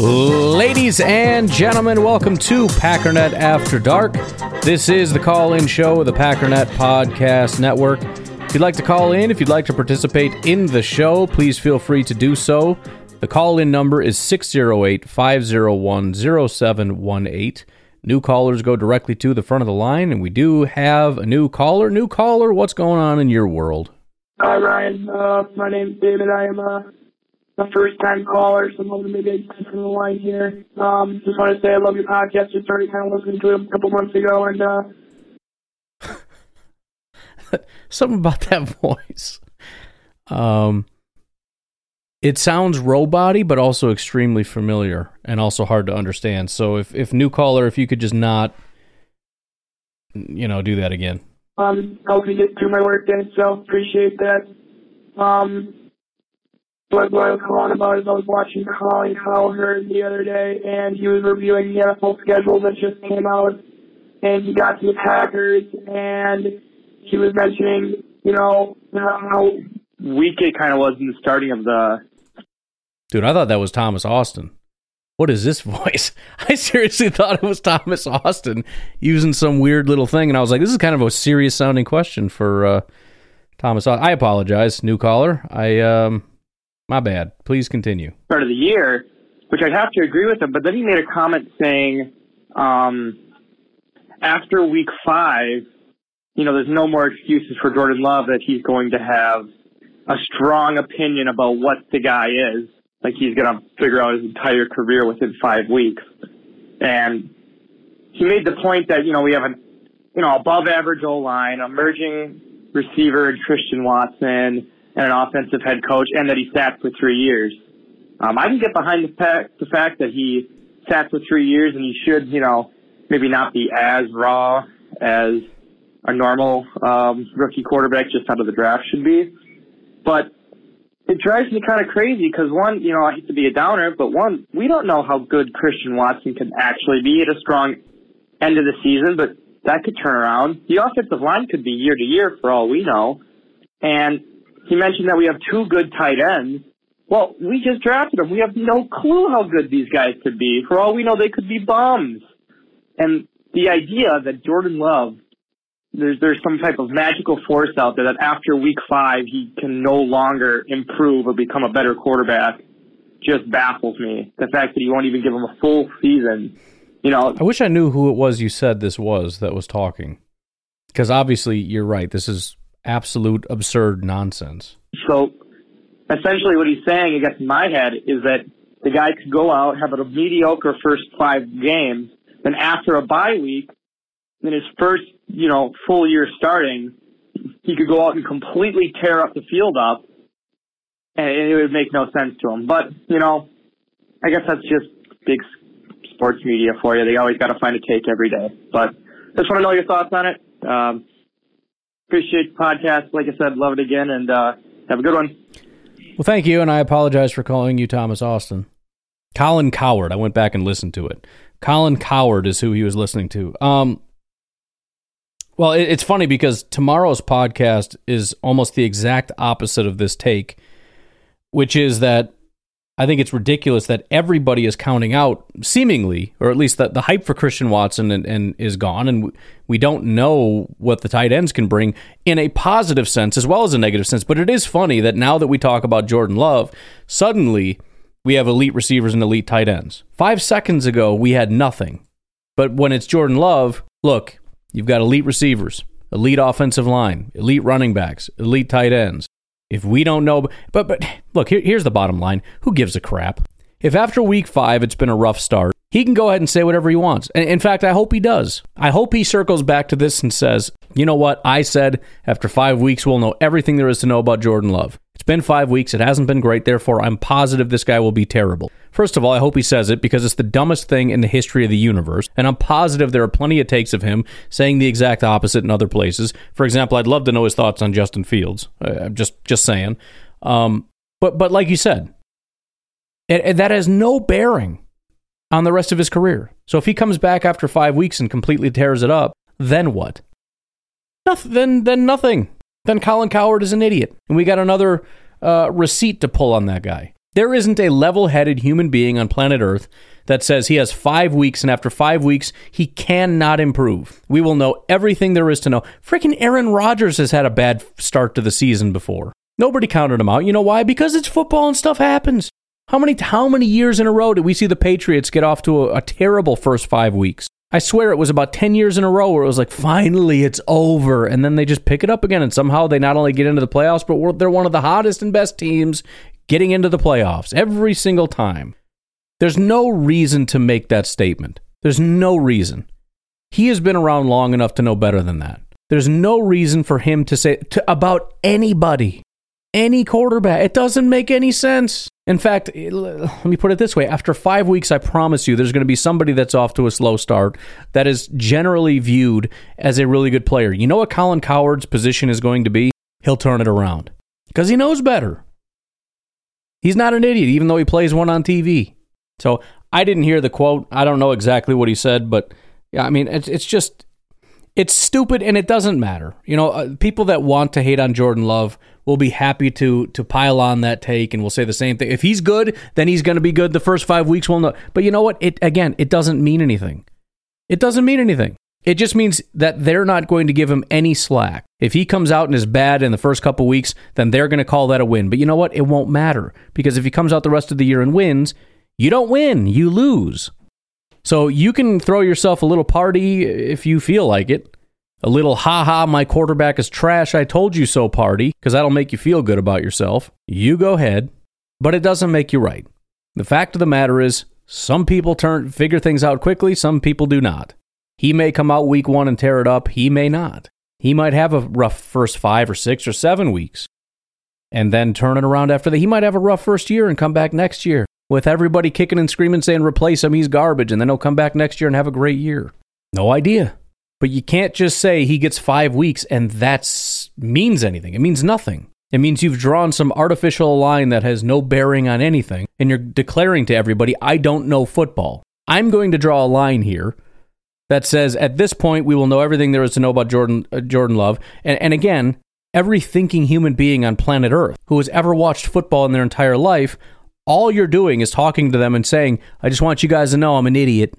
Ladies and gentlemen, welcome to Packernet After Dark. This is the call in show of the Packernet Podcast Network. If you'd like to call in, if you'd like to participate in the show, please feel free to do so. The call in number is 608 501 0718. New callers go directly to the front of the line, and we do have a new caller. New caller, what's going on in your world? Hi, Ryan. Uh, my name's David. I am uh, a first-time caller, so I'm hoping maybe I from the line here. Um, just want to say I love your podcast. Just started kind of listening to it a couple months ago, and uh, Something about that voice. Um, it sounds robot but also extremely familiar and also hard to understand. So if, if new caller, if you could just not, you know, do that again. um, helping me get through my work day, so appreciate that. Um, was calling about is I was watching Colin Cowherd the other day, and he was reviewing the NFL schedule that just came out, and he got to the Packers, and he was mentioning, you know, how weak it kind of was in the starting of the Dude, I thought that was Thomas Austin. What is this voice? I seriously thought it was Thomas Austin using some weird little thing, and I was like, this is kind of a serious sounding question for uh, Thomas. I apologize, new caller. I um, my bad. Please continue. start of the year, which I'd have to agree with him. But then he made a comment saying, um, after week five, you know, there's no more excuses for Jordan Love that he's going to have a strong opinion about what the guy is. Like he's going to figure out his entire career within five weeks. And he made the point that, you know, we have an, you know, above average O line, emerging receiver in Christian Watson, and an offensive head coach, and that he sat for three years. Um, I can get behind the fact, the fact that he sat for three years and he should, you know, maybe not be as raw as a normal um, rookie quarterback just out of the draft should be. But it drives me kind of crazy because one, you know, I hate to be a downer, but one, we don't know how good Christian Watson can actually be at a strong end of the season, but that could turn around. The offensive line could be year to year for all we know. And he mentioned that we have two good tight ends. Well, we just drafted them. We have no clue how good these guys could be. For all we know, they could be bombs. And the idea that Jordan Love, there's there's some type of magical force out there that after week five he can no longer improve or become a better quarterback, just baffles me. The fact that you won't even give him a full season, you know, I wish I knew who it was you said this was that was talking, because obviously you're right. This is absolute absurd nonsense. So essentially what he's saying, I guess in my head, is that the guy could go out, have a mediocre first five games, then after a bye week, in his first, you know, full year starting, he could go out and completely tear up the field up, and it would make no sense to him. But, you know, I guess that's just big sports media for you. They always got to find a take every day. But just want to know your thoughts on it. Um, appreciate the podcast. Like I said, love it again, and uh, have a good one. Well, thank you, and I apologize for calling you Thomas Austin. Colin Cowherd. I went back and listened to it. Colin Cowherd is who he was listening to. Um, well, it, it's funny because tomorrow's podcast is almost the exact opposite of this take, which is that I think it's ridiculous that everybody is counting out, seemingly, or at least that the hype for Christian Watson and, and is gone, and we don't know what the tight ends can bring in a positive sense as well as a negative sense. But it is funny that now that we talk about Jordan Love, suddenly we have elite receivers and elite tight ends. Five seconds ago, we had nothing. But when it's Jordan Love, look, you've got elite receivers, elite offensive line, elite running backs, elite tight ends. If we don't know, but but look, here, here's the bottom line: who gives a crap? If after week five it's been a rough start, he can go ahead and say whatever he wants. In fact, I hope he does. I hope he circles back to this and says, "You know what? I said after five weeks we'll know everything there is to know about Jordan Love." Been five weeks. It hasn't been great. Therefore, I'm positive this guy will be terrible. First of all, I hope he says it because it's the dumbest thing in the history of the universe. And I'm positive there are plenty of takes of him saying the exact opposite in other places. For example, I'd love to know his thoughts on Justin Fields. I'm just, just saying. Um, but, but like you said, it, it, that has no bearing on the rest of his career. So if he comes back after five weeks and completely tears it up, then what? Nothing. Then, then nothing. Then Colin Cowherd is an idiot, and we got another uh, receipt to pull on that guy. There isn't a level-headed human being on planet Earth that says he has five weeks, and after five weeks he cannot improve. We will know everything there is to know. Freaking Aaron Rodgers has had a bad start to the season before. Nobody counted him out. You know why? Because it's football and stuff happens. How many how many years in a row did we see the Patriots get off to a, a terrible first five weeks? I swear it was about 10 years in a row where it was like, finally, it's over. And then they just pick it up again. And somehow they not only get into the playoffs, but they're one of the hottest and best teams getting into the playoffs every single time. There's no reason to make that statement. There's no reason. He has been around long enough to know better than that. There's no reason for him to say to, about anybody any quarterback. It doesn't make any sense. In fact, let me put it this way after five weeks, I promise you, there's going to be somebody that's off to a slow start that is generally viewed as a really good player. You know what Colin Cowherd's position is going to be? He'll turn it around because he knows better. He's not an idiot, even though he plays one on TV. So I didn't hear the quote. I don't know exactly what he said, but yeah, I mean, it's, it's just, it's stupid and it doesn't matter. You know, uh, people that want to hate on Jordan Love will be happy to to pile on that take and we'll say the same thing. If he's good, then he's going to be good the first 5 weeks we'll know. But you know what? It again, it doesn't mean anything. It doesn't mean anything. It just means that they're not going to give him any slack. If he comes out and is bad in the first couple weeks, then they're going to call that a win. But you know what? It won't matter because if he comes out the rest of the year and wins, you don't win, you lose. So you can throw yourself a little party if you feel like it. A little ha ha, my quarterback is trash, I told you so party, because that'll make you feel good about yourself. You go ahead, but it doesn't make you right. The fact of the matter is, some people turn figure things out quickly, some people do not. He may come out week one and tear it up, he may not. He might have a rough first five or six or seven weeks and then turn it around after that. He might have a rough first year and come back next year with everybody kicking and screaming saying, replace him, he's garbage, and then he'll come back next year and have a great year. No idea. But you can't just say he gets five weeks and that means anything. It means nothing. It means you've drawn some artificial line that has no bearing on anything, and you're declaring to everybody, I don't know football. I'm going to draw a line here that says, at this point, we will know everything there is to know about Jordan, uh, Jordan Love. And, and again, every thinking human being on planet Earth who has ever watched football in their entire life, all you're doing is talking to them and saying, I just want you guys to know I'm an idiot.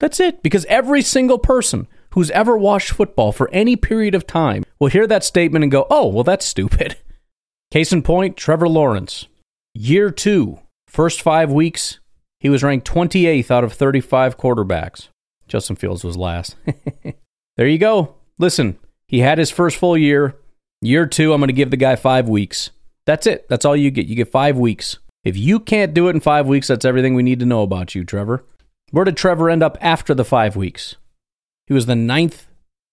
That's it. Because every single person who's ever watched football for any period of time will hear that statement and go, oh, well, that's stupid. Case in point, Trevor Lawrence. Year two, first five weeks, he was ranked 28th out of 35 quarterbacks. Justin Fields was last. there you go. Listen, he had his first full year. Year two, I'm going to give the guy five weeks. That's it. That's all you get. You get five weeks. If you can't do it in five weeks, that's everything we need to know about you, Trevor. Where did Trevor end up after the five weeks? He was the ninth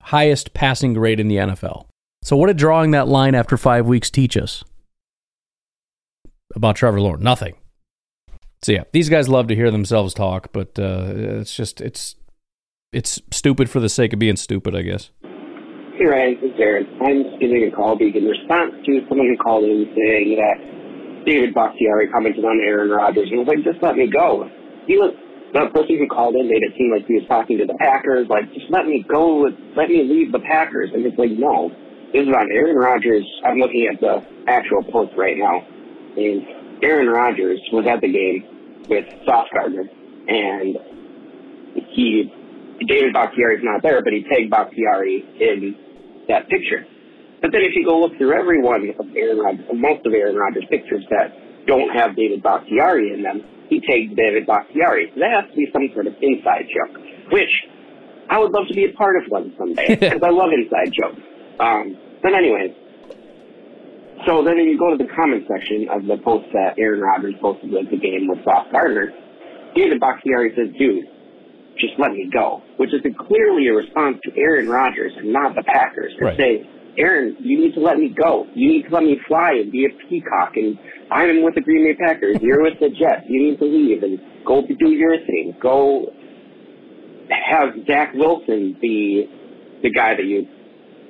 highest passing grade in the NFL. So, what did drawing that line after five weeks teach us about Trevor Lawrence? Nothing. So yeah, these guys love to hear themselves talk, but uh, it's just it's it's stupid for the sake of being stupid, I guess. Hey Ryan, this is Aaron. I'm just giving a call in response to someone who called in saying that David Bakhtiari commented on Aaron Rodgers, and was like, just let me go. He was the person who called in made it seem like he was talking to the Packers, like, just let me go, let me leave the Packers. And it's like, no. This is on Aaron Rodgers. I'm looking at the actual post right now. And Aaron Rodgers was at the game with Sauce Gardner. And he, David Bakhtiari's not there, but he tagged Bakhtiari in that picture. But then if you go look through every one of Aaron Rodgers, most of Aaron Rodgers' pictures that don't have David Bakhtiari in them, he takes David Bakhtiari. That has to be some sort of inside joke, which I would love to be a part of one someday because I love inside jokes. Um, but anyways, so then you go to the comment section of the post that Aaron Rodgers posted with the game with Sauce Gardner. David Bakhtiari says, dude, just let me go, which is a clearly a response to Aaron Rodgers and not the Packers to Right. say, Aaron, you need to let me go. You need to let me fly and be a peacock. And I'm with the Green Bay Packers. You're with the Jets. You need to leave and go do your thing. Go have Zach Wilson be the guy that you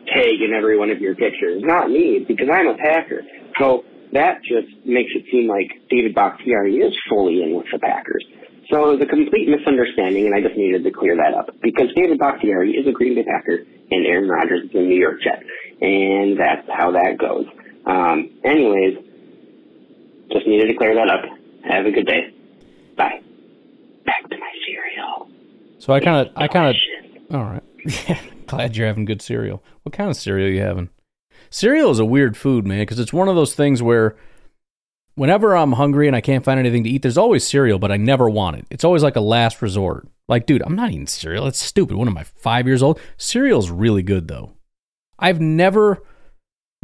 tag in every one of your pictures, not me, because I'm a Packer. So that just makes it seem like David Bakhtiari is fully in with the Packers. So it was a complete misunderstanding, and I just needed to clear that up because David Bakhtiari is a Green Bay Packer and Aaron Rodgers is a New York Jet, and that's how that goes. Um, anyways, just needed to clear that up. Have a good day. Bye. Back to my cereal. So I kind of, I kind of, all right. Glad you're having good cereal. What kind of cereal you having? Cereal is a weird food, man, because it's one of those things where whenever I'm hungry and I can't find anything to eat, there's always cereal, but I never want it. It's always like a last resort. Like, dude, I'm not eating cereal. That's stupid. What am I, five years old? Cereal's really good, though. I've never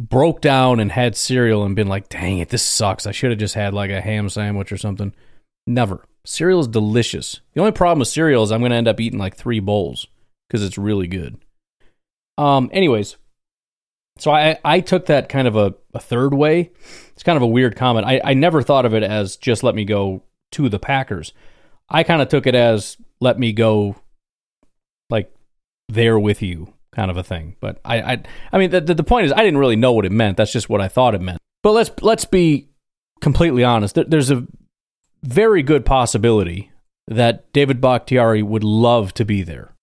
broke down and had cereal and been like, dang it, this sucks. I should have just had like a ham sandwich or something. Never. Cereal is delicious. The only problem with cereal is I'm going to end up eating like three bowls because it's really good. Um, anyways, so I, I took that kind of a, a third way. It's kind of a weird comment. I, I never thought of it as just let me go to the Packers. I kind of took it as let me go like there with you kind of a thing. But I I, I mean the, the point is I didn't really know what it meant. That's just what I thought it meant. But let's let's be completely honest. There, there's a very good possibility that David Bakhtiari would love to be there.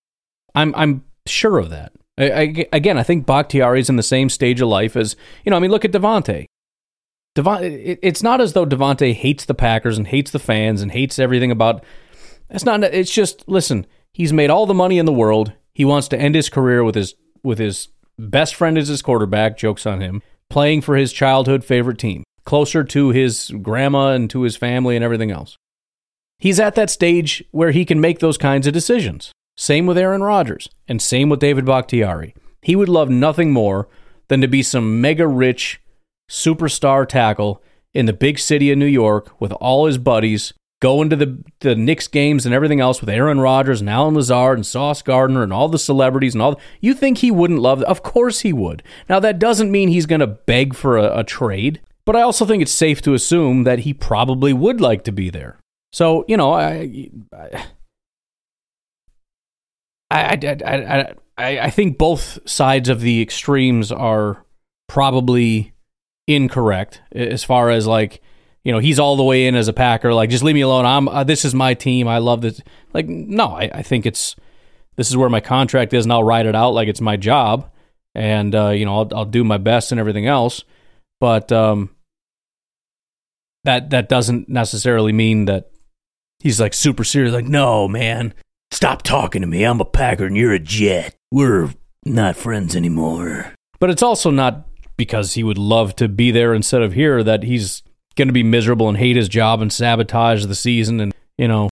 I'm I'm sure of that. I, I, again, I think Bakhtiari is in the same stage of life as you know. I mean, look at Davante. Devon, it, it's not as though Davante hates the Packers and hates the fans and hates everything about. That's not. It's just listen. He's made all the money in the world. He wants to end his career with his with his best friend as his quarterback. Jokes on him. Playing for his childhood favorite team, closer to his grandma and to his family and everything else. He's at that stage where he can make those kinds of decisions. Same with Aaron Rodgers, and same with David Bakhtiari. He would love nothing more than to be some mega rich superstar tackle in the big city of New York with all his buddies, going to the, the Knicks games and everything else with Aaron Rodgers and Allen Lazard and Sauce Gardner and all the celebrities and all. You think he wouldn't love Of course he would. Now, that doesn't mean he's going to beg for a, a trade, but I also think it's safe to assume that he probably would like to be there. So, you know, I, I I, I, I, I think both sides of the extremes are probably incorrect as far as like you know he's all the way in as a packer like just leave me alone i'm uh, this is my team i love this like no I, I think it's this is where my contract is and i'll write it out like it's my job and uh, you know I'll, I'll do my best and everything else but um that that doesn't necessarily mean that he's like super serious like no man Stop talking to me. I'm a Packer and you're a Jet. We're not friends anymore. But it's also not because he would love to be there instead of here that he's going to be miserable and hate his job and sabotage the season and, you know,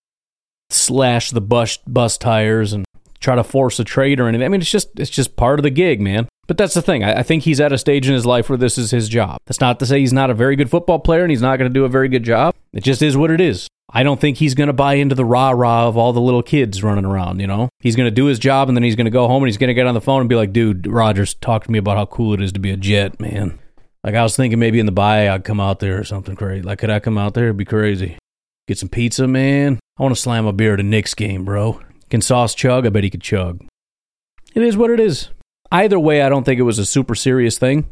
slash the bus bus tires and try to force a trade or anything. I mean, it's just it's just part of the gig, man. But that's the thing. I, I, think he's at a stage in his life where this is his job. That's not to say he's not a very good football player and he's not going to do a very good job. It just is what it is. I don't think he's going to buy into the rah rah of all the little kids running around, you know? He's going to do his job and then he's going to go home and he's going to get on the phone and be like, dude, Rodgers, talk to me about how cool it is to be a jet, man. Like, I was thinking maybe in the bye I'd come out there or something crazy. Like, could I come out there? It'd be crazy. Get some pizza, man. I want to slam a beer at a Knicks game, bro. Can Sauce chug? I bet he could chug. It is what it is. Either way, I don't think it was a super serious thing,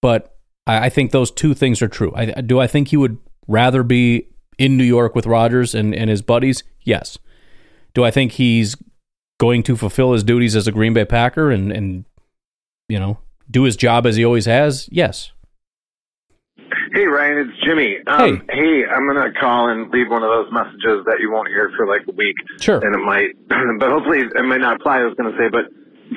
but I, I think those two things are true. I, do I think he would rather be in New York with Rodgers and, and his buddies? Yes. Do I think he's going to fulfill his duties as a Green Bay Packer and, and you know, do his job as he always has? Yes. Hey Ryan, it's Jimmy. Um, hey. hey, I'm gonna call and leave one of those messages that you won't hear for like a week. Sure. And it might, but hopefully it might not apply. I was gonna say, but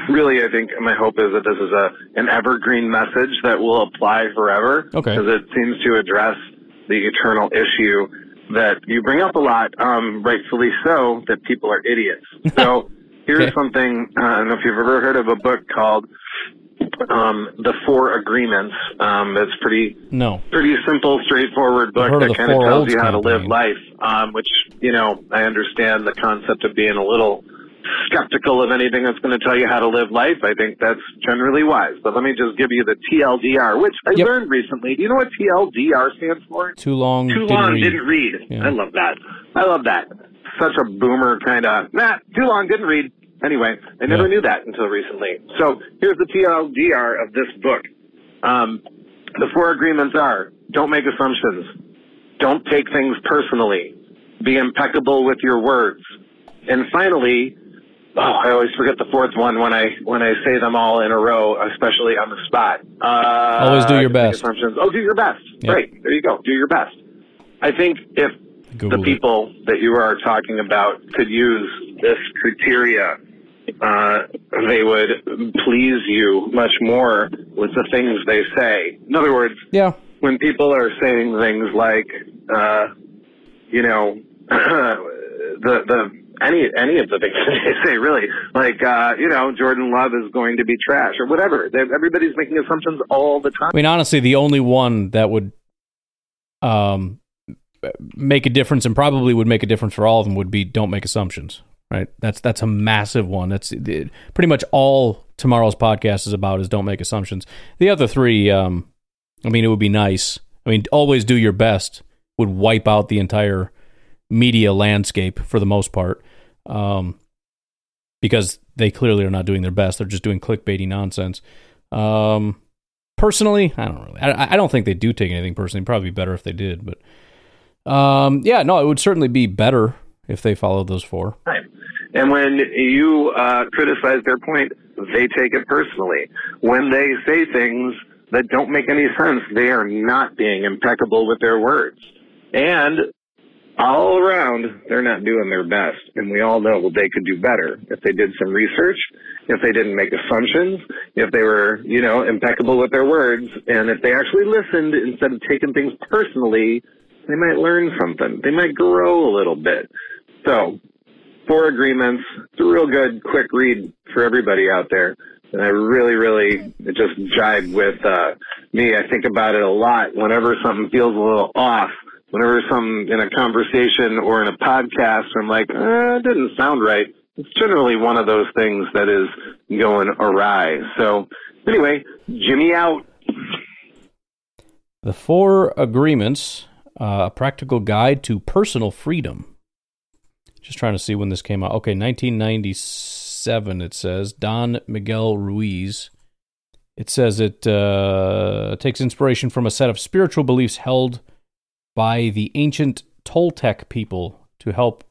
really, I think my hope is that this is a an evergreen message that will apply forever. Okay. Because it seems to address the eternal issue that you bring up a lot, um, rightfully so, that people are idiots. So here's okay. something, uh, I don't know if you've ever heard of a book called um, The Four Agreements. Um, it's pretty, no. pretty simple, straightforward book that kind of tells you how to live life, um, which, you know, I understand the concept of being a little skeptical of anything that's going to tell you how to live life. I think that's generally wise. But let me just give you the TLDR, which I Yep. learned recently. Do you know what TLDR stands for? Too long. Too didn't long, read. didn't read. Yeah. I love that. I love that. Such a boomer kind of, nah, too long, didn't read. Anyway, I never Yeah. knew that until recently. So here's the TLDR of this book. Um, the four agreements are don't make assumptions, don't take things personally, be impeccable with your words, and finally, oh, I always forget the fourth one when I when I say them all in a row, especially on the spot. Uh, Always do your best. Assumptions. Oh, do your best. Yep. Great. There you go. Do your best. I think if Googled the it. people that you are talking about could use this criteria, uh, they would please you much more with the things they say. In other words, Yeah. when people are saying things like, uh, you know, the the any any of the things they say really, like uh, you know, Jordan Love is going to be trash or whatever. They, everybody's making assumptions all the time. I mean, honestly, the only one that would um, make a difference and probably would make a difference for all of them would be don't make assumptions. Right? That's that's a massive one. That's pretty much all tomorrow's podcast is about is don't make assumptions. The other three, um, I mean, it would be nice. I mean, always do your best would wipe out the entire media landscape for the most part, um, because they clearly are not doing their best. They're just doing clickbaity nonsense. Um, personally, I don't really. I, I don't think they do take anything personally. Probably be better if they did, but um, yeah, no, it would certainly be better if they followed those four. time. And when you uh, criticize their point, they take it personally. When they say things that don't make any sense, they are not being impeccable with their words. And all around, they're not doing their best. And we all know they could do better if they did some research, if they didn't make assumptions, if they were, you know, impeccable with their words, and if they actually listened instead of taking things personally, they might learn something. They might grow a little bit. So, four agreements. It's a real good, quick read for everybody out there. And I really, really, it just jibed with uh, me. I think about it a lot whenever something feels a little off. Whenever something in a conversation or in a podcast, I'm like, uh, it didn't sound right. It's generally one of those things that is going awry. So, anyway, Jimmy out. The Four Agreements, uh, a practical guide to personal freedom. Just trying to see when this came out. Okay, 1997, it says. Don Miguel Ruiz. It says it uh, takes inspiration from a set of spiritual beliefs held by the ancient Toltec people to help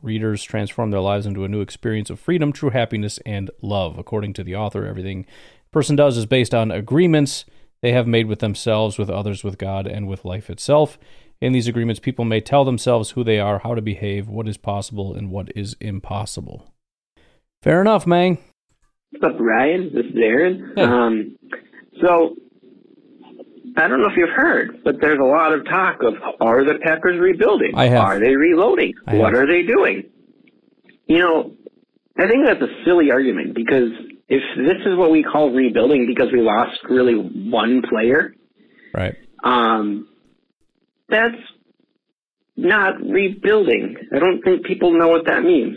readers transform their lives into a new experience of freedom, true happiness, and love. According to the author, everything person does is based on agreements they have made with themselves, with others, with God, and with life itself. In these agreements, people may tell themselves who they are, how to behave, what is possible, and what is impossible. Fair enough, Mang. What's up, Ryan? This is Aaron. Hey. Um, so, I don't know if you've heard, but there's a lot of talk of are the Packers rebuilding? I have. Are they reloading? I what have. are they doing? You know, I think that's a silly argument because if this is what we call rebuilding because we lost really one player, Right. um, that's not rebuilding. I don't think people know what that means.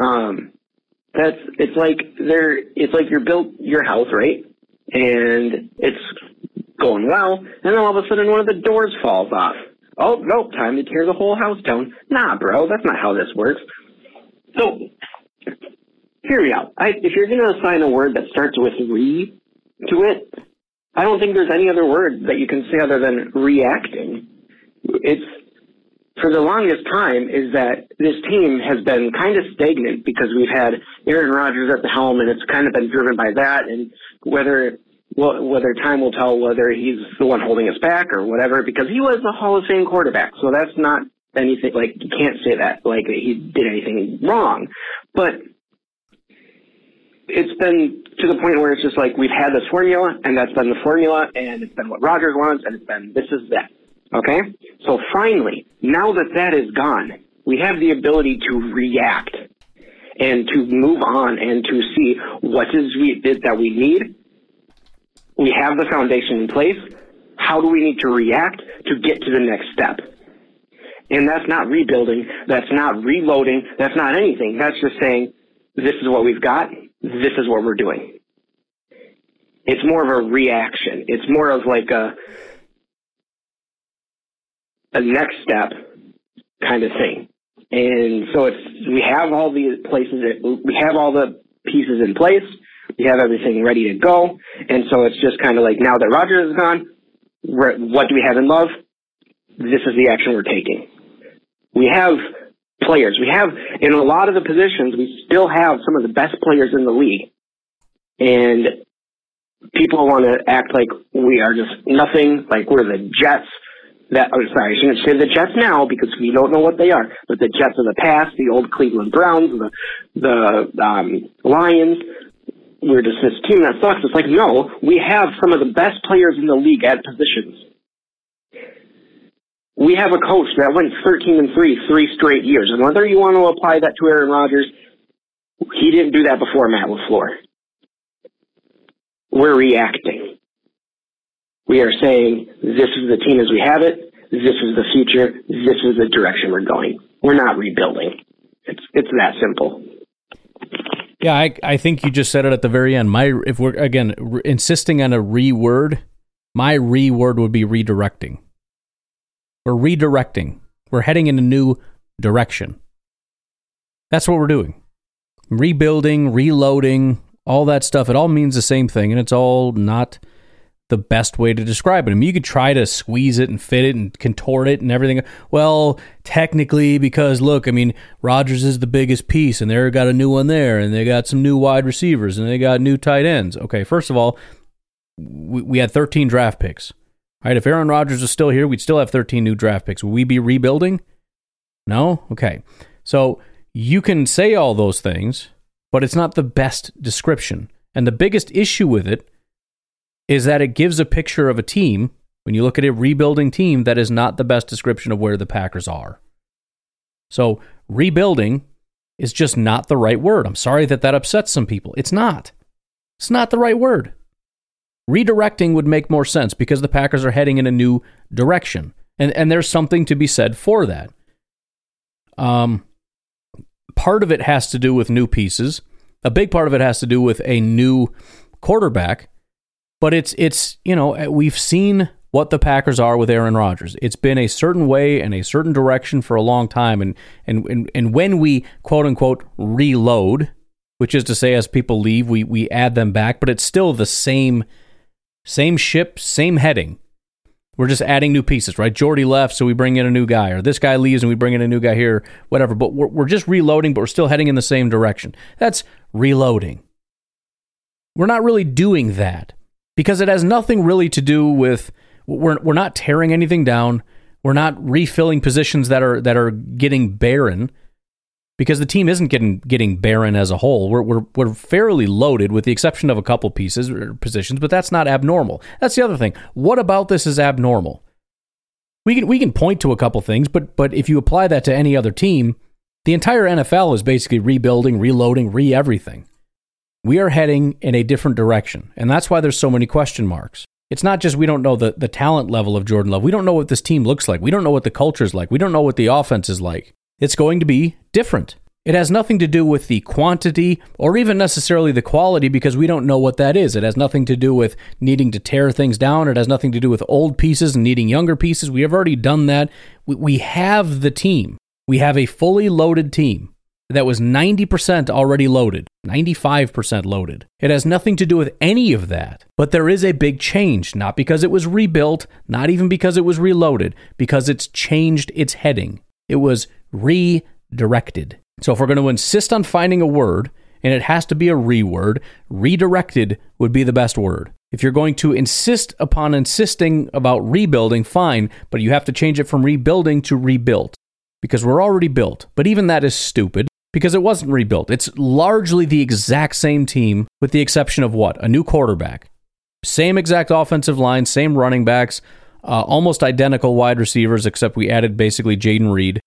Um, that's it's like they're it's like you built your house right, and it's going well, and then all of a sudden one of the doors falls off. Oh nope, time to tear the whole house down. Nah, bro, that's not how this works. So hear me out. I, if you're going to assign a word that starts with re to it, I don't think there's any other word that you can say other than reacting. It's for the longest time is that this team has been kind of stagnant because we've had Aaron Rodgers at the helm and it's kind of been driven by that and whether whether time will tell whether he's the one holding us back or whatever because he was a Hall of Fame quarterback. So that's not anything like you can't say that like he did anything wrong. But it's been to the point where it's just like we've had this formula and that's been the formula and it's been what Rodgers wants and it's been this is that. Okay? So finally, now that that is gone, we have the ability to react and to move on and to see what is we, that we need. We have the foundation in place. How do we need to react to get to the next step? And that's not rebuilding. That's not reloading. That's not anything. That's just saying, this is what we've got. This is what we're doing. It's more of a reaction. It's more of like a a next step kind of thing. And so it's we have all the places that we have all the pieces in place. We have everything ready to go. And so it's just kind of like now that Rodgers is gone, what do we have in love? This is the action we're taking. We have players. We have in a lot of the positions, we still have some of the best players in the league. And people want to act like we are just nothing, like we're the Jets that I'm sorry, I shouldn't say the Jets now because we don't know what they are, but the Jets of the past, the old Cleveland Browns, the the um, Lions. We're just this team that sucks. It's like no, we have some of the best players in the league at positions. We have a coach that went 13 and three three straight years, and whether you want to apply that to Aaron Rodgers, he didn't do that before Matt LaFleur. We're reacting. We are saying this is the team as we have it. This is the future. This is the direction we're going. We're not rebuilding. It's it's that simple. Yeah, I I think you just said it at the very end. My if we're again re- insisting on a re word, my re word would be redirecting. We're redirecting. We're heading in a new direction. That's what we're doing. Rebuilding, reloading, all that stuff. It all means the same thing, and it's all not the best way to describe it. I mean, you could try to squeeze it and fit it and contort it and everything. Well, technically, because look, I mean, Rodgers is the biggest piece, and they got a new one there, and they got some new wide receivers, and they got new tight ends. Okay, first of all, we, we had 13 draft picks. All right, if Aaron Rodgers was still here, we'd still have 13 new draft picks. Would we be rebuilding? No? Okay. So you can say all those things, but it's not the best description. And the biggest issue with it is that it gives a picture of a team, when you look at a rebuilding team, that is not the best description of where the Packers are. So, rebuilding is just not the right word. I'm sorry that that upsets some people. It's not. It's not the right word. Redirecting would make more sense because the Packers are heading in a new direction. And, and there's something to be said for that. Um, part of it has to do with new pieces. A big part of it has to do with a new quarterback but it's it's you know uh, we've seen what the Packers are with Aaron Rodgers. It's been a certain way and a certain direction for a long time, and and and, and when we quote unquote reload, which is to say, as people leave, we we add them back, but it's still the same same ship, same heading. We're just adding new pieces, right? Jordy left, so we bring in a new guy, or this guy leaves and we bring in a new guy here, whatever. But we're, we're just reloading, but we're still heading in the same direction. That's reloading. We're not really doing that because it has nothing really to do with we're we're not tearing anything down. We're not refilling positions that are that are getting barren because the team isn't getting getting barren as a whole. We're we're we're fairly loaded with the exception of a couple pieces or positions, but that's not abnormal. That's the other thing. What about this is abnormal? We can we can point to a couple things, but but if you apply that to any other team, the entire NFL is basically rebuilding, reloading, re everything. We are heading in a different direction. And that's why there's so many question marks. It's not just we don't know the, the talent level of Jordan Love. We don't know what this team looks like. We don't know what the culture is like. We don't know what the offense is like. It's going to be different. It has nothing to do with the quantity or even necessarily the quality because we don't know what that is. It has nothing to do with needing to tear things down. It has nothing to do with old pieces and needing younger pieces. We have already done that. We we have the team. We have a fully loaded team that was 90% already loaded, 95% loaded. It has nothing to do with any of that. But there is a big change, not because it was rebuilt, not even because it was reloaded, because it's changed its heading. It was redirected. So if we're going to insist on finding a word, and it has to be a re word, redirected would be the best word. If you're going to insist upon insisting about rebuilding, fine, but you have to change it from rebuilding to rebuilt because we're already built. But even that is stupid because it wasn't rebuilt. It's largely the exact same team, with the exception of what? A new quarterback. Same exact offensive line, same running backs, uh, almost identical wide receivers, except we added basically Jayden Reed.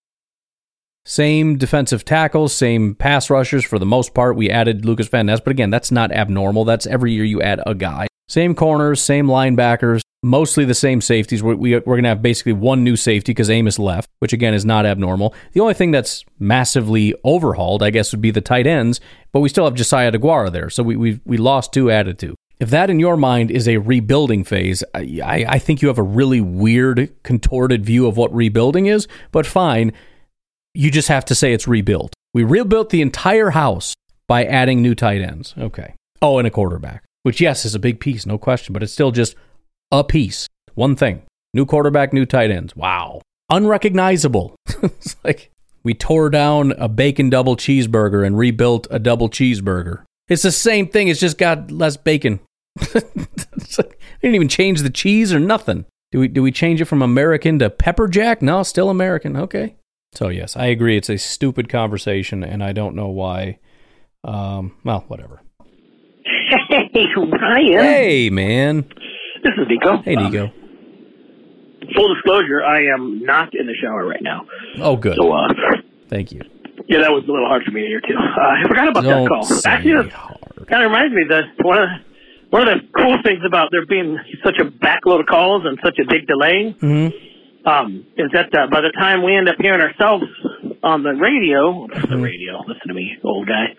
Same defensive tackles, same pass rushers for the most part. We added Lucas Van Ness, but again, that's not abnormal. That's every year you add a guy. Same corners, same linebackers, mostly the same safeties. We're, we, we're going to have basically one new safety because Amos left, which again is not abnormal. The only thing that's massively overhauled, I guess, would be the tight ends, but we still have Josiah Deguara there. So we, we, we lost two, added two. If that in your mind is a rebuilding phase, I, I think you have a really weird, contorted view of what rebuilding is, but fine. You just have to say it's rebuilt. We rebuilt the entire house by adding new tight ends. Okay. Oh, and a quarterback, which, yes, is a big piece, no question, but it's still just a piece. One thing. New quarterback, new tight ends. Wow. Unrecognizable. it's like we tore down a bacon double cheeseburger and rebuilt a double cheeseburger. It's the same thing, it's just got less bacon. it's like, they didn't even change the cheese or nothing. Do we do we change it from American to pepper jack? No, still American. Okay. So yes, I agree. It's a stupid conversation, and I don't know why. Um, well, whatever. Hey, Ryan. Hey, man. This is Nico. Hey, Nico. Um, full disclosure, I am not in the shower right now. Oh, good. So, uh, Thank you. yeah, that was a little hard for me to hear too. Uh, I forgot about Don't that call. say Actually, kind of reminds me that one of the, one of the cool things about there being such a backload of calls and such a big delay Mm-hmm. um, is that uh, by the time we end up hearing ourselves on the radio, Mm-hmm. the radio, listen to me, old guy.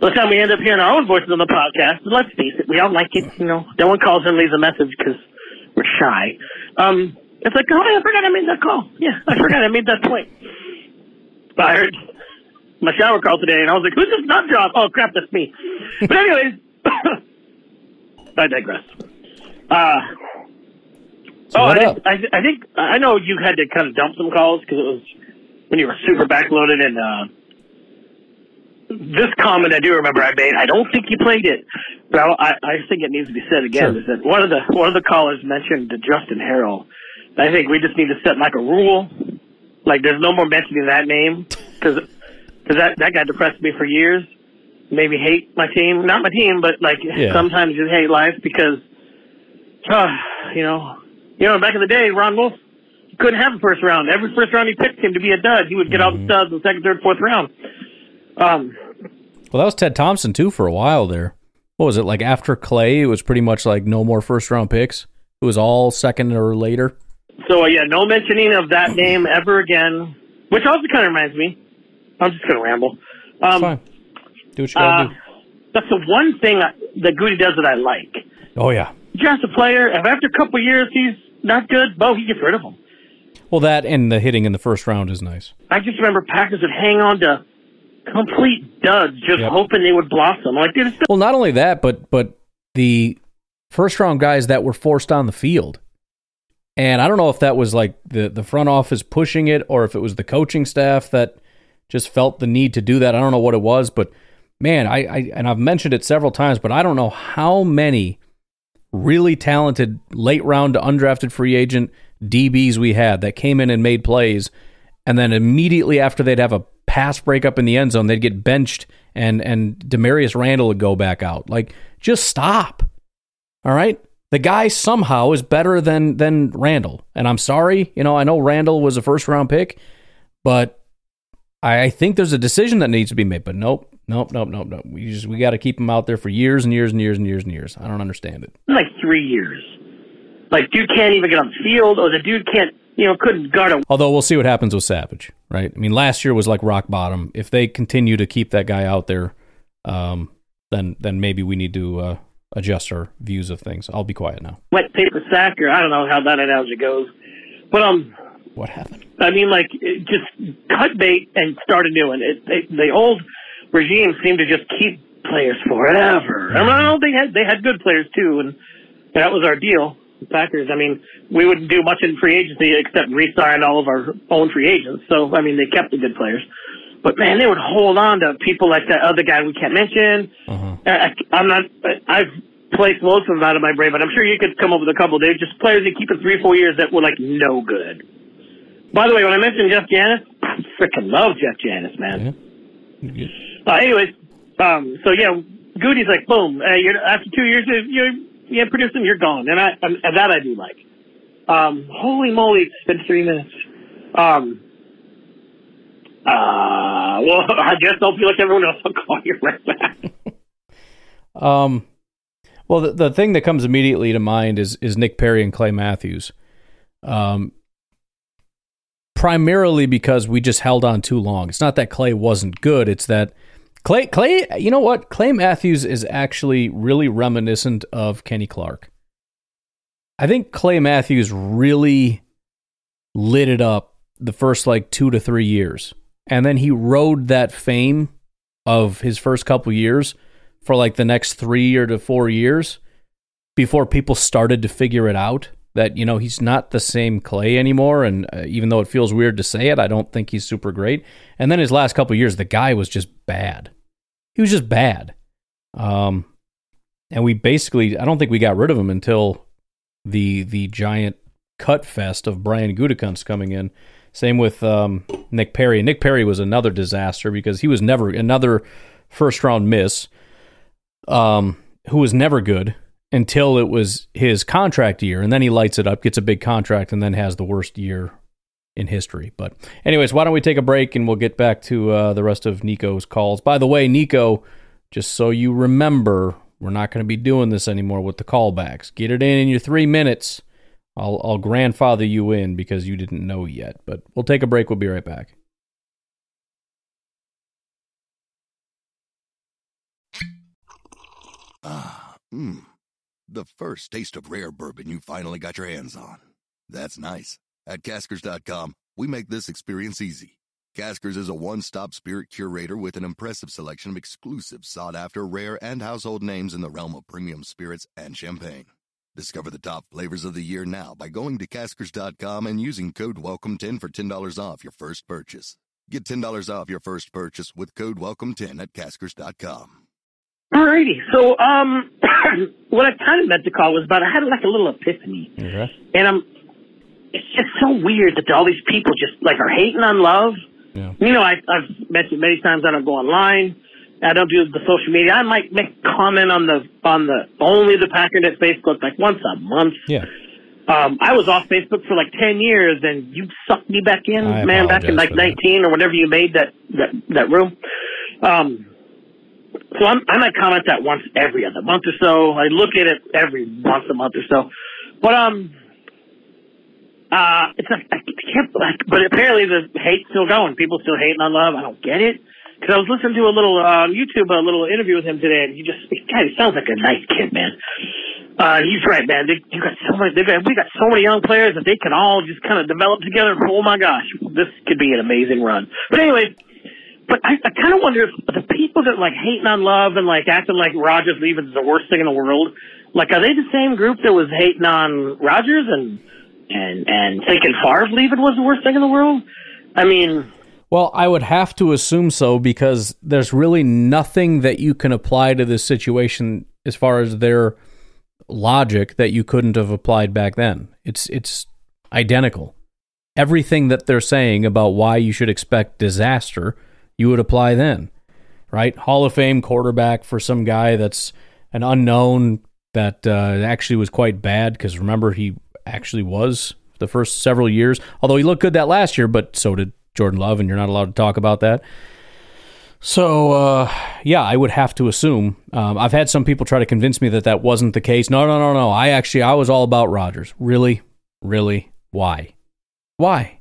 by the time we end up hearing our own voices on the podcast, let's face it, we all like it. You know, no one calls and leaves a message because we're shy. Um, it's like, oh, I forgot I made that call. Yeah, I forgot I made that point. I heard my shower call today, and I was like, who's this nut job? Oh, crap, that's me. But anyways, I digress. Uh, So oh, I, I, I think I know you had to kind of dump some calls because it was when you were super backloaded. And uh, this comment I do remember I made. I don't think you played it, but I, I think it needs to be said again. Sure. Is that one of the one of the callers mentioned Justin Harrell? I think we just need to set like a rule, like there's no more mentioning that name because because that that guy depressed me for years. Made me hate my team, not my team, but like Yeah. sometimes you hate life because, uh, you know, you know, back in the day, Ron Wolf couldn't have a first round. Every first round he picked him to be a dud. He would get all the studs in the second, third, fourth round. Um, Well, that was Ted Thompson too for a while there. What was it like after Clay? It was pretty much like no more first round picks. It was all second or later. so uh, yeah, no mentioning of that name ever again. Which also kind of reminds me. I'm just gonna ramble. Um, Fine. Do what you gotta uh, do. that's the one thing I, that Gutey does that I like. Oh yeah. Just a player. If after a couple of years he's not good, Bo, he gets rid of him. Well, that and the hitting in the first round is nice. I just remember Packers would hang on to complete duds, just Yep. hoping they would blossom. Like, dude, it's Well, not only that, but but the first round guys that were forced on the field. And I don't know if that was like the the front office pushing it or if it was the coaching staff that just felt the need to do that. I don't know what it was, but man, I, I and I've mentioned it several times, but I don't know how many really talented late round to undrafted free agent DBs we had that came in and made plays, and then immediately after they'd have a pass breakup in the end zone, they'd get benched, and and Damarious Randall would go back out. Like, just stop. All right, the guy somehow is better than than Randall, and I'm sorry, you know, I know Randall was a first round pick, but I I think there's a decision that needs to be made. But nope, nope, nope, nope, nope. We just we got to keep him out there for years and years and years and years and years. I don't understand it. like three years. Like, dude can't even get on the field, or the dude can't, you know, couldn't guard him. Although we'll see what happens with Savage, right? I mean, last year was like rock bottom. If they continue to keep that guy out there, um, then then maybe we need to uh, adjust our views of things. I'll be quiet now. wet paper sack, or I don't know how that analogy goes. But um, What happened? I mean, like, just cut bait and start a new one. It, they, the old regime seemed to just keep players forever. I, mean, I don't think they had, they had good players too, and that was our deal. Packers. I mean, we wouldn't do much in free agency except re-sign all of our own free agents. So, I mean, they kept the good players. But man, they would hold on to people like that other guy we can't mention. Uh-huh. I, I'm not. I've placed most of them out of my brain, but I'm sure you could come up with a couple. They're just players you keep in three, four years that were like no good. By the way, when I mentioned Jeff Janis, I freaking love Jeff Janis, man. Uh, anyways, um, so yeah, Gutey's like, boom. Uh, you're, after two years, uh, you're yeah producing, you're gone, and I and that I do like. Um, holy moly, it's been three minutes. Um, uh, well, I guess don't feel like everyone else. I'll call you right back. Um, Well, the, the thing that comes immediately to mind is is Nick Perry and Clay Matthews. Um, primarily because we just held on too long. It's not that Clay wasn't good, it's that Clay Clay, you know what? Clay Matthews is actually really reminiscent of Kenny Clark. I think Clay Matthews really lit it up the first like 2 to 3 years. And then he rode that fame of his first couple years for like the next 3 or to 4 years before people started to figure it out that you know he's not the same Clay anymore. And uh, even though it feels weird to say it, I don't think he's super great. And then his last couple years, the guy was just bad. He was just bad. Um, and we basically, I don't think we got rid of him until the the giant cut fest of Brian Gutekunst coming in. Same with um, Nick Perry. Nick Perry was another disaster because he was never another first round miss. Um, who was never good until it was his contract year, and then he lights it up, gets a big contract, and then has the worst year in history. But, anyways, why don't we take a break and we'll get back to uh, the rest of Nico's calls. By the way, Nico, just so you remember, we're not going to be doing this anymore with the callbacks. Get it in in your three minutes. I'll, I'll grandfather you in because you didn't know yet. But we'll take a break. We'll be right back. Ah, mmm the first taste of rare bourbon you finally got your hands on. That's nice. At caskers.com, we make this experience easy. Caskers is a one stop spirit curator with an impressive selection of exclusive, sought after, rare, and household names in the realm of premium spirits and champagne. Discover the top flavors of the year now by going to caskers.com and using code WELCOME10 for $10 off your first purchase. Get $10 off your first purchase with code WELCOME10 at caskers.com. Alrighty. So, um, what I kind of meant to call was about I had like a little epiphany, okay. and I'm. It's just so weird that all these people just like are hating on love. Yeah. You know, I, I've mentioned many times I don't go online. I don't do the social media. I might make comment on the on the only the Packernet Facebook like once a month. Yeah. Um, I was off Facebook for like ten years, and you sucked me back in, I man, back in like for that. nineteen or whenever you made that that that room. Um, so I'm, I might comment that once every other month or so. I look at it every once a month or so. But um, uh, it's like I can't. But apparently the hate's still going. People still hating on love. I don't get it. Because I was listening to a little uh, YouTube, a little interview with him today, and he just, God, he sounds like a nice kid, man. Uh, he's right, man. They, you got so many. Got, we got so many young players that they can all just kind of develop together. Oh my gosh, this could be an amazing run. But anyway, but I, I kind of wonder if the people that like hating on love and like acting like Rodgers leaving is the worst thing in the world, like are they the same group that was hating on Rodgers and and and thinking Favre leaving was the worst thing in the world? I mean, Well, I would have to assume so because there's really nothing that you can apply to this situation as far as their logic that you couldn't have applied back then. It's it's identical. Everything that they're saying about why you should expect disaster, you would apply then. Right? Hall of Fame quarterback for some guy that's an unknown that uh, actually was quite bad because remember he actually was the first several years. Although he looked good that last year, but so did Jordan Love, and you're not allowed to talk about that. So, uh, yeah, I would have to assume. Um, I've had some people try to convince me that that wasn't the case. No, no, no, no. I actually, I was all about Rodgers. Really, really, why? Why?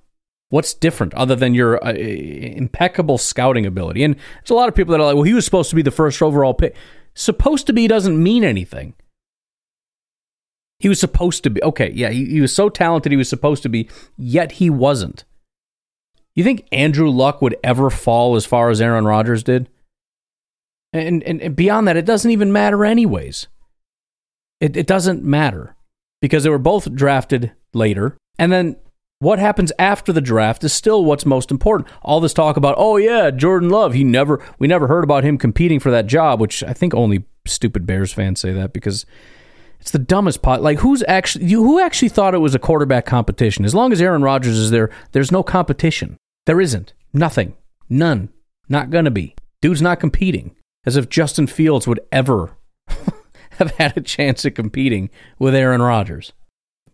What's different other than your uh, impeccable scouting ability? And there's a lot of people that are like, well, he was supposed to be the first overall pick. Supposed to be doesn't mean anything. He was supposed to be. Okay, yeah, he, he was so talented he was supposed to be, yet he wasn't. You think Andrew Luck would ever fall as far as Aaron Rodgers did? And, and, and beyond that, it doesn't even matter, anyways. It, it doesn't matter because they were both drafted later. And then what happens after the draft is still what's most important. All this talk about, oh yeah, Jordan Love, he never, we never heard about him competing for that job, which I think only stupid Bears fans say that because it's the dumbest pot. Like who's actually, you, who actually thought it was a quarterback competition? As long as Aaron Rodgers is there, there's no competition. There isn't. Nothing. None. Not gonna be. Dude's not competing. As if Justin Fields would ever have had a chance at competing with Aaron Rodgers.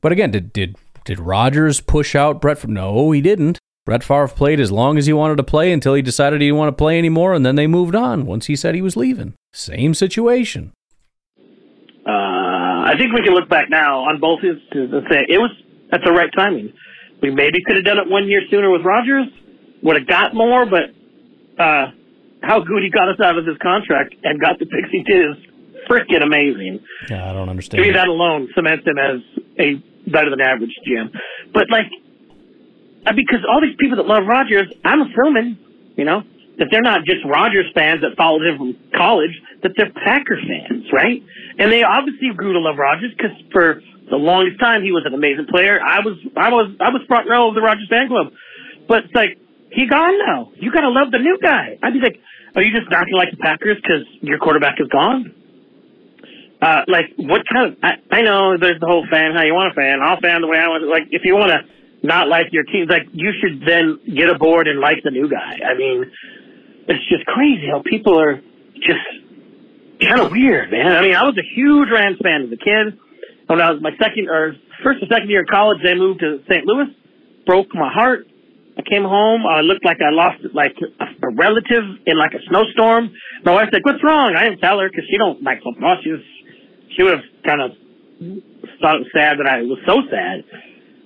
But again, did did did Rodgers push out Brett? Favre? No, he didn't. Brett Favre played as long as he wanted to play until he decided he didn't want to play anymore, and then they moved on once he said he was leaving. Same situation. uh, I think we can look back now on both instances and say it was at the right timing. We maybe could have done it one year sooner with Rodgers, would have got more, but uh, how good he got us out of this contract and got the picks he did is freaking amazing. Yeah, I don't understand. To me, that alone cements him as a better than average GM. But like, because all these people that love Rodgers, I'm assuming, you know, that they're not just Rodgers fans that followed him from college, that they're Packer fans, right? And they obviously grew to love Rodgers because for the longest time he was an amazing player. I was, I was, I was front row of the Rodgers fan club. But it's like, he gone now. You gotta love the new guy. I'd be like, are you just not gonna like the Packers because your quarterback is gone? Uh, like, what kind of, I, I know there's the whole fan, how you want a fan. I'll fan the way I want Like, if you want to not like your team, like, you should then get aboard and like the new guy. I mean, it's just crazy how people are just kind of weird, man. I mean, I was a huge Rams fan as a kid. When I was my second or first or second year of college, they moved to St. Louis. Broke my heart. I came home. I looked like I lost like a, relative in like a snowstorm. My wife's like, "What's wrong?" I didn't tell her because she don't like football. She was, she would have kind of thought it was sad that I was so sad.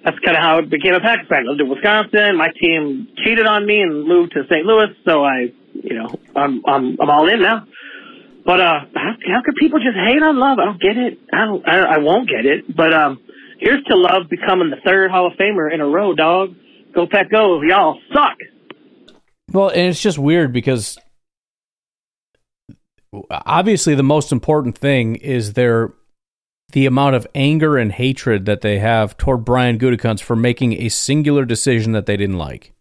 That's kind of how it became a Packers fan. I lived in Wisconsin. My team cheated on me and moved to St. Louis, so I, you know, I'm I'm I'm all in now. But uh, how, how people just hate on love? I don't get it. I don't. I, I won't get it. But um, here's to love becoming the third Hall of Famer in a row, dog. Go Pack Go! Y'all suck. Well, and it's just weird because obviously the most important thing is their the amount of anger and hatred that they have toward Brian Gutekunst for making a singular decision that they didn't like.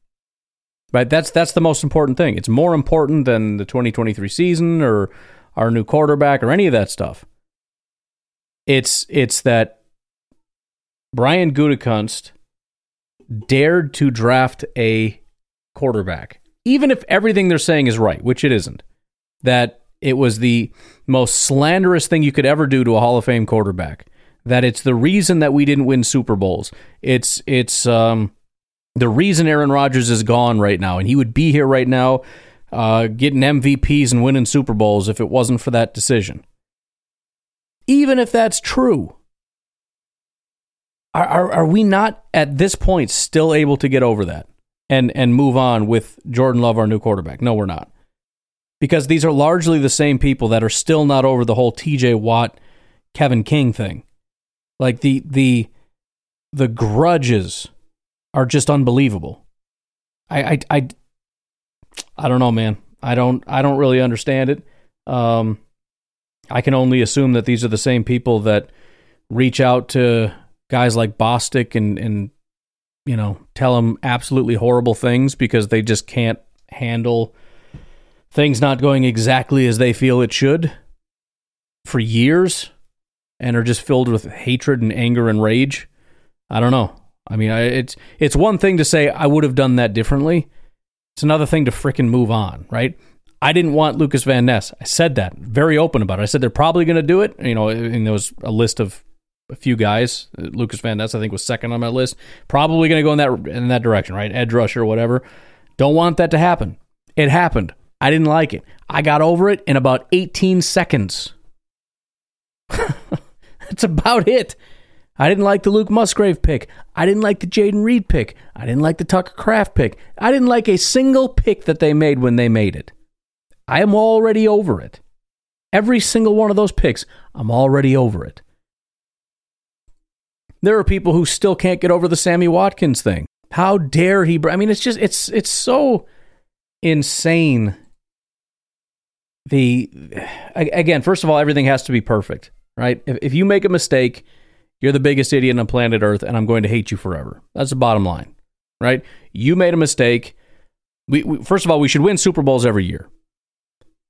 Right? That's that's the most important thing. It's more important than the 2023 season or our new quarterback or any of that stuff. It's it's that Brian Gutekunst dared to draft a quarterback, even if everything they're saying is right, which it isn't. That it was the most slanderous thing you could ever do to a Hall of Fame quarterback. That it's the reason that we didn't win Super Bowls. It's it's um, the reason Aaron Rodgers is gone right now, and he would be here right now, uh, getting MVPs and winning Super Bowls if it wasn't for that decision. Even if that's true, are, are, are we not at this point still able to get over that and, and move on with Jordan Love, our new quarterback? No, we're not. Because these are largely the same people that are still not over the whole TJ Watt, Kevin King thing. Like the the the grudges are just unbelievable. I I I, I don't know, man. I don't I don't really understand it. Um, I can only assume that these are the same people that reach out to guys like Bostic and and you know tell them absolutely horrible things because they just can't handle things not going exactly as they feel it should for years and are just filled with hatred and anger and rage. I don't know. I mean, I, it's it's one thing to say I would have done that differently. It's another thing to fricking move on, right? I didn't want Lukas Van Ness. I said that very open about it. I said they're probably going to do it. You know, and there was a list of a few guys. Lukas Van Ness, I think, was second on my list. Probably going to go in that in that direction, right? Edge rusher, whatever. Don't want that to happen. It happened. I didn't like it. I got over it in about 18 seconds. That's about it. I didn't like the Luke Musgrave pick. I didn't like the Jayden Reed pick. I didn't like the Tucker Kraft pick. I didn't like a single pick that they made when they made it. I am already over it. Every single one of those picks, I'm already over it. There are people who still can't get over the Sammy Watkins thing. How dare he? I mean, it's just it's it's so insane. The again, first of all, everything has to be perfect, right? If, if you make a mistake, you're the biggest idiot on planet Earth, and I'm going to hate you forever. That's the bottom line, right? You made a mistake. We, we first of all, we should win Super Bowls every year.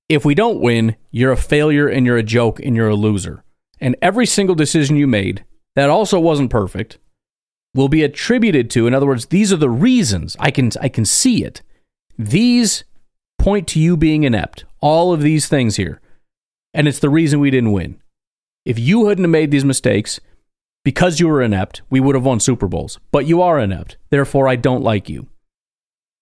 If we don't win, you're a failure and you're a joke and you're a loser. And every single decision you made that also wasn't perfect will be attributed to in other words these are the reasons i can i can see it these point to you being inept all of these things here and it's the reason we didn't win if you hadn't have made these mistakes because you were inept we would have won super bowls but you are inept therefore i don't like you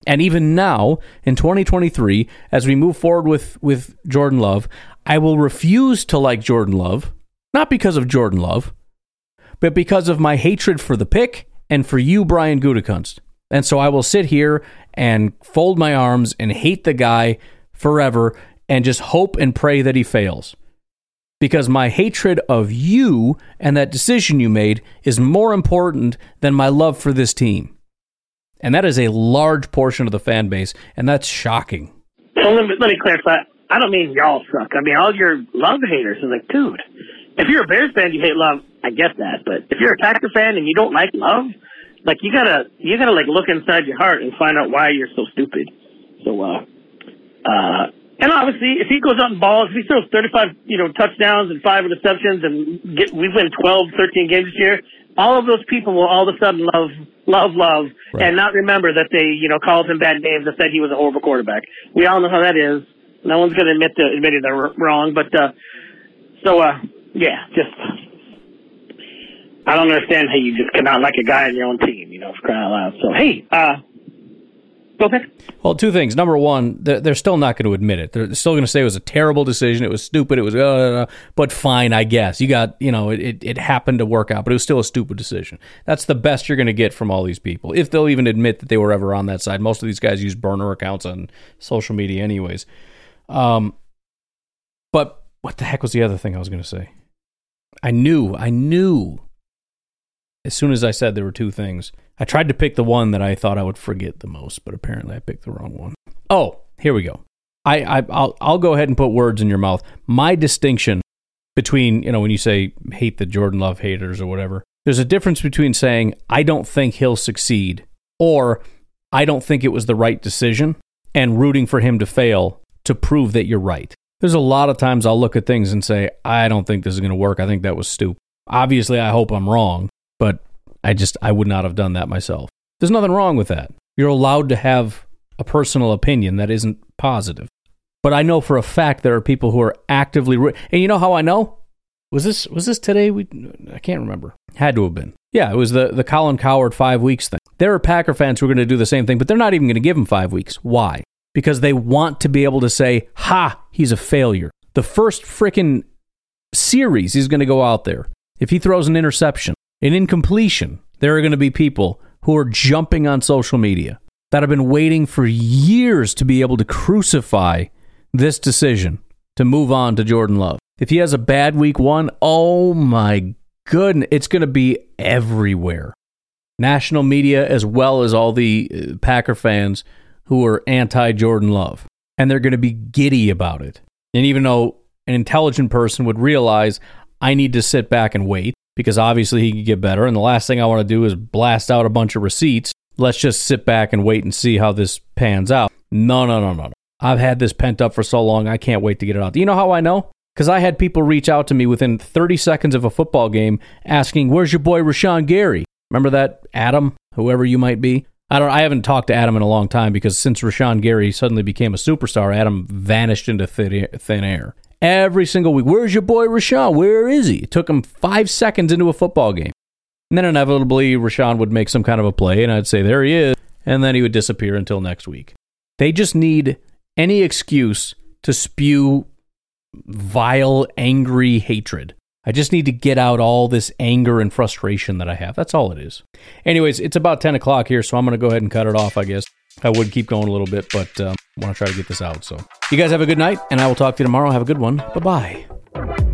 and even now in 2023 as we move forward with with jordan love i will refuse to like jordan love Not because of Jordan Love, but because of my hatred for the pick and for you, Brian Gutekunst. And so I will sit here and fold my arms and hate the guy forever and just hope and pray that he fails. Because my hatred of you and that decision you made is more important than my love for this team. And that is a large portion of the fan base, and that's shocking. So let me, let me clarify. I don't mean y'all suck. I mean all your love haters are like, dude, if you're a Bears fan, you hate love. I get that, but if you're a Packer fan and you don't like love, like you gotta you gotta like look inside your heart and find out why you're so stupid. So uh uh and obviously if he goes out and balls, if he throws 35, you know, touchdowns and five interceptions and get we win 12, 13 games this year, all of those people will all of a sudden love love love Right. and not remember that they, you know, called him bad names and said he was a horrible quarterback. We all know how that is. No one's going to admit to admitting they're wrong, but uh so uh yeah, just I don't understand how you just cannot like a guy on your own team, you know, for crying out loud. So hey, uh, Well, two things. Number one, they're, still not going to admit it. They're still going to say it was a terrible decision. It was stupid. It was, uh, but fine, I guess. You got, you know, it, it, it happened to work out, but it was still a stupid decision. That's the best you're going to get from all these people. If they'll even admit that they were ever on that side. Most of these guys use burner accounts on social media, anyways. Um, but what the heck was the other thing I was going to say? I knew, I knew as soon as I said there were two things, I tried to pick the one that I thought I would forget the most, but apparently I picked the wrong one. Oh, here we go. I, I I'll I'll go ahead and put words in your mouth. My distinction between, you know, when you say hate the Jordan Love haters or whatever, there's a difference between saying I don't think he'll succeed or I don't think it was the right decision and rooting for him to fail to prove that you're right. There's a lot of times I'll look at things and say, I don't think this is going to work. I think that was stupid. Obviously, I hope I'm wrong, but I just I would not have done that myself. There's nothing wrong with that. You're allowed to have a personal opinion that isn't positive. But I know for a fact there are people who are actively ru- and you know how I know? Was this was this today? We I can't remember. Had to have been. Yeah, it was the the Colin Cowherd 5 weeks thing. There are Packer fans who are going to do the same thing, but they're not even going to give him 5 weeks. Why? Because they want to be able to say, "Ha, he's a failure." The first frickin' series he's going to go out there. If he throws an interception, an incompletion, there are going to be people who are jumping on social media that have been waiting for years to be able to crucify this decision to move on to Jordan Love. If he has a bad week one, oh my goodness, it's going to be everywhere. National media, as well as all the uh, Packer fans who are anti Jordan Love. And they're going to be giddy about it. And even though an intelligent person would realize I need to sit back and wait because obviously he could get better. And the last thing I want to do is blast out a bunch of receipts. Let's just sit back and wait and see how this pans out. No, no, no, no, no. I've had this pent up for so long, I can't wait to get it out. Do you know how I know? Because I had people reach out to me within 30 seconds of a football game asking, Where's your boy Rashan Gary? Remember that Adam, whoever you might be? I don't. I haven't talked to Adam in a long time because since Rashan Gary suddenly became a superstar, Adam vanished into thin thin air. Every single week, where's your boy Rashan? Where is he? It took him five seconds into a football game, and then inevitably Rashan would make some kind of a play, and I'd say there he is, and then he would disappear until next week. They just need any excuse to spew vile, angry hatred. I just need to get out all this anger and frustration that I have. That's all it is. Anyways, it's about 10 o'clock here, so I'm going to go ahead and cut it off, I guess. I would keep going a little bit, but um, want to try to get this out. So, you guys have a good night, and I will talk to you tomorrow. Have a good one. Bye bye.